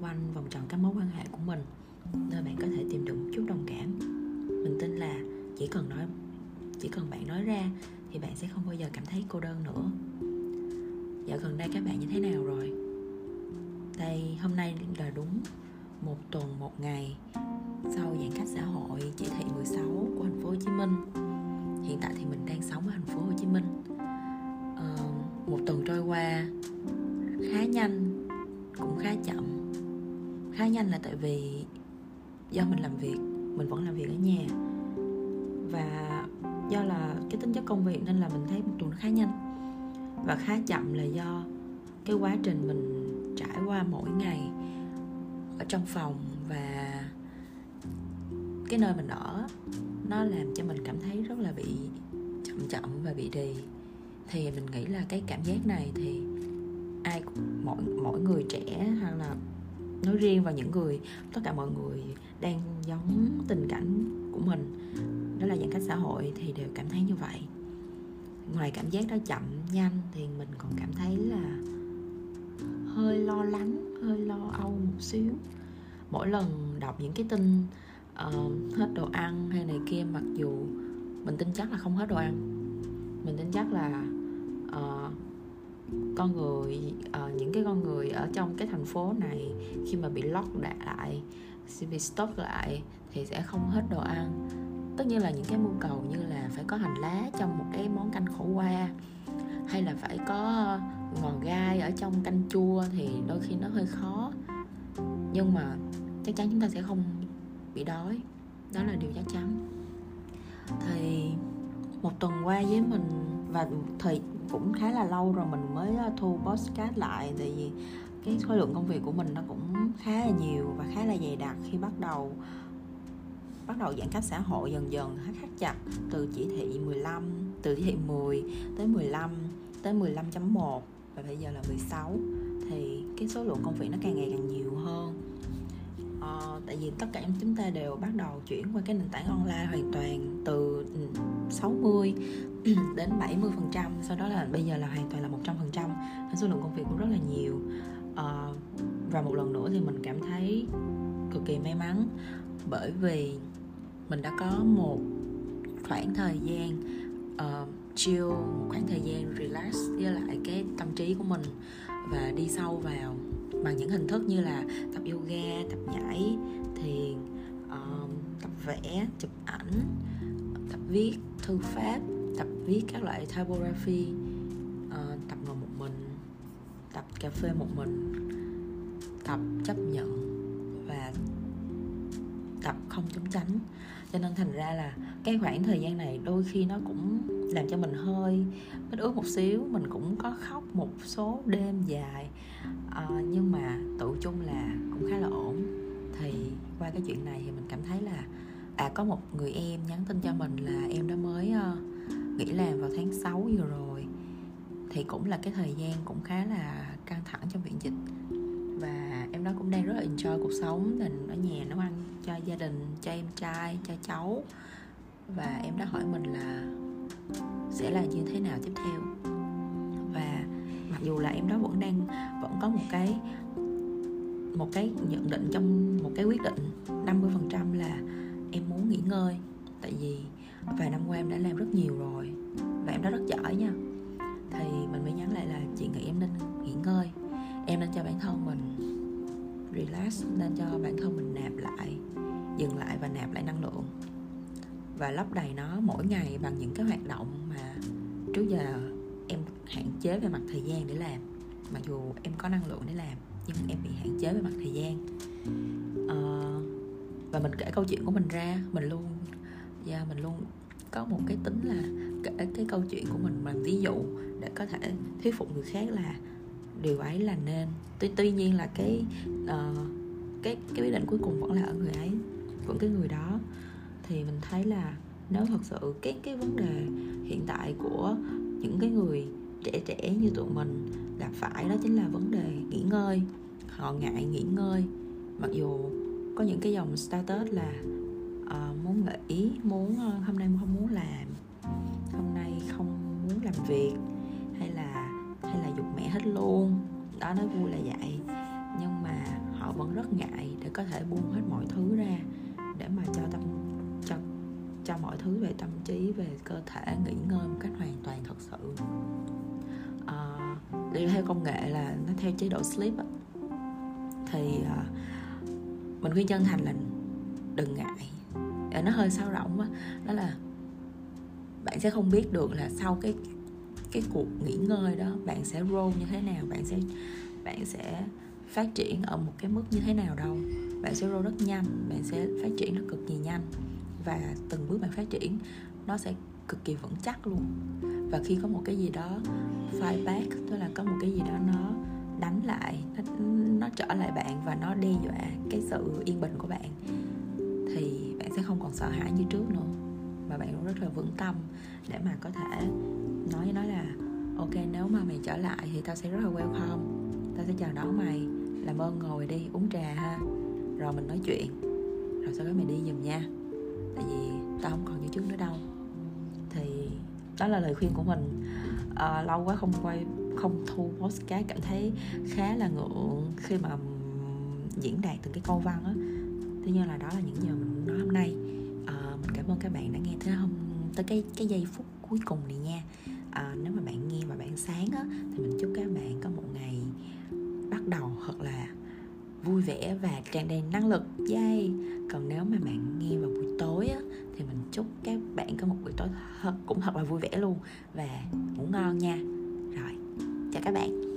quanh vòng tròn các mối quan hệ của mình, nơi bạn có thể tìm được một chút đồng cảm. Mình tin là chỉ cần nói chỉ cần bạn nói ra thì bạn sẽ không bao giờ cảm thấy cô đơn nữa. Dạo gần đây các bạn như thế nào rồi? Đây hôm nay là đúng một tuần một ngày sau giãn cách xã hội chỉ thị 16 của thành phố Hồ Chí Minh. Hiện tại thì mình đang sống ở thành phố Hồ Chí Minh. À, một tuần trôi qua khá nhanh cũng khá chậm khá nhanh là tại vì do mình làm việc, mình vẫn làm việc ở nhà. Và do là cái tính chất công việc nên là mình thấy một tuần khá nhanh. Và khá chậm là do cái quá trình mình trải qua mỗi ngày ở trong phòng và cái nơi mình ở, nó làm cho mình cảm thấy rất là bị chậm chậm và bị đì. Thì mình nghĩ là cái cảm giác này thì ai mỗi mỗi người trẻ hoặc là nói riêng và những người tất cả mọi người đang giống tình cảnh của mình. Đó là giãn cách xã hội thì đều cảm thấy như vậy. Ngoài cảm giác đó chậm nhanh thì mình còn cảm thấy là hơi lo lắng hơi lo âu một xíu. Mỗi lần đọc những cái tin uh, hết đồ ăn hay này kia mặc dù mình tin chắc là không hết đồ ăn. Mình tin chắc là uh, con người uh, những cái con người ở trong cái thành phố này khi mà bị lock lại bị stop lại thì sẽ không hết đồ ăn. Tất nhiên là những cái mưu cầu như là phải có hành lá trong một cái món canh khổ qua hay là phải có ngò gai ở trong canh chua thì đôi khi nó hơi khó. Nhưng mà chắc chắn chúng ta sẽ không bị đói đó là điều chắc chắn. Thì một tuần qua với mình và thời cũng khá là lâu rồi mình mới ờ, thu podcast lại. Tại vì cái khối lượng công việc của mình nó cũng khá là nhiều và khá là dày đặc khi bắt đầu bắt đầu giãn cách xã hội dần dần khắc chặt. Từ chỉ thị 15 từ chỉ thị 10 tới 15 tới 15.1 và bây giờ là 16 thì cái số lượng công việc nó càng ngày càng nhiều hơn à, tại vì tất cả chúng ta đều bắt đầu chuyển qua cái nền tảng online hoàn toàn từ ừ, 60 đến 70 phần trăm. Sau đó là bây giờ là hoàn toàn là 100 phần trăm. Số lượng công việc cũng rất là nhiều. À, và một lần nữa thì mình cảm thấy cực kỳ may mắn bởi vì mình đã có một khoảng thời gian uh, chill một khoảng thời gian relax với lại cái tâm trí của mình và đi sâu vào bằng những hình thức như là tập yoga tập nhảy thiền um, tập vẽ chụp ảnh tập viết thư pháp tập viết các loại typography uh, tập ngồi một mình tập cà phê một mình tập chấp nhận và tập không trốn tránh cho nên thành ra là cái khoảng thời gian này đôi khi nó cũng làm cho mình hơi ít ướt một xíu mình cũng có khóc một số đêm dài. À, nhưng mà tự chung là cũng khá là ổn. Thì qua cái chuyện này thì mình cảm thấy là à có một người em nhắn tin cho mình là em đã mới uh, nghỉ làm vào tháng 6 vừa rồi. Thì cũng là cái thời gian cũng khá là căng thẳng trong viện dịch và em đó cũng đang rất là enjoy cuộc sống mình ở nhà nấu ăn cho gia đình, cho em trai, cho cháu. Và em đã hỏi mình là sẽ là như thế nào tiếp theo. Và mặc dù là em đó vẫn đang, vẫn có một cái một cái nhận định trong, một cái quyết định 50% là em muốn nghỉ ngơi. Tại vì vài năm qua em đã làm rất nhiều rồi, và em đó rất giỏi nha. Thì mình mới nhắn lại là chị nghĩ em nên nghỉ ngơi nên cho bản thân mình. Relax nên cho bản thân mình nạp lại dừng lại và nạp lại năng lượng. Và lấp đầy nó mỗi ngày bằng những cái hoạt động mà trước giờ em hạn chế về mặt thời gian để làm. Mặc dù em có năng lượng để làm nhưng em bị hạn chế về mặt thời gian. À, và mình kể câu chuyện của mình ra mình luôn và yeah, mình luôn có một cái tính là kể cái câu chuyện của mình bằng ví dụ để có thể thuyết phục người khác là điều ấy là nên. Tuy tuy nhiên là cái uh, cái cái quyết định cuối cùng vẫn là ở người ấy vẫn cái người đó. Thì mình thấy là nếu thật sự cái cái vấn đề hiện tại của những cái người trẻ trẻ như tụi mình gặp phải đó chính là vấn đề nghỉ ngơi họ ngại nghỉ ngơi. Mặc dù có những cái dòng status là uh, muốn nghỉ muốn uh, hôm nay không muốn làm hôm nay không muốn làm việc hay là hay là dục mẹ hết luôn. Đó nói vui là vậy. Nhưng mà họ vẫn rất ngại để có thể buông hết mọi thứ ra để mà cho tâm cho cho mọi thứ về tâm trí về cơ thể nghỉ ngơi một cách hoàn toàn thật sự. À, đi theo công nghệ là nó theo chế độ sleep á, thì à, mình khuyên chân thành là đừng ngại. Ờ, nó hơi sao rỗng á đó là bạn sẽ không biết được là sau cái cái cuộc nghỉ ngơi đó bạn sẽ roll như thế nào bạn sẽ bạn sẽ phát triển ở một cái mức như thế nào đâu. Bạn sẽ roll rất nhanh bạn sẽ phát triển nó cực kỳ nhanh. Và từng bước bạn phát triển nó sẽ cực kỳ vững chắc luôn. Và khi có một cái gì đó fight back tức là có một cái gì đó nó đánh lại nó, nó trở lại bạn và nó đe dọa cái sự yên bình của bạn thì bạn sẽ không còn sợ hãi như trước nữa. Mà bạn rất là vững tâm để mà có thể ok nếu mà mày trở lại thì tao sẽ rất là welcome. Tao sẽ chào đón mày. Làm ơn ngồi đi uống trà ha. Rồi mình nói chuyện. Rồi sau đó mày đi giùm nha. Tại vì tao không còn như trước nữa đâu. Thì đó là lời khuyên của mình. À, lâu quá không quay không thu postcard cảm thấy khá là ngượng khi mà diễn đạt từng cái câu văn á. Tuy nhiên là đó là những gì mình nói hôm nay. À, mình cảm ơn các bạn đã nghe tới hôm tới cái cái giây phút cuối cùng này nha à, nếu mà bạn nghe và bạn sáng á thì mình chúc các bạn có một ngày bắt đầu thật là vui vẻ và tràn đầy năng lực. Yay! Còn nếu mà bạn nghe vào buổi tối á, thì mình chúc các bạn có một buổi tối thật, cũng thật là vui vẻ luôn và ngủ ngon nha. Rồi chào các bạn.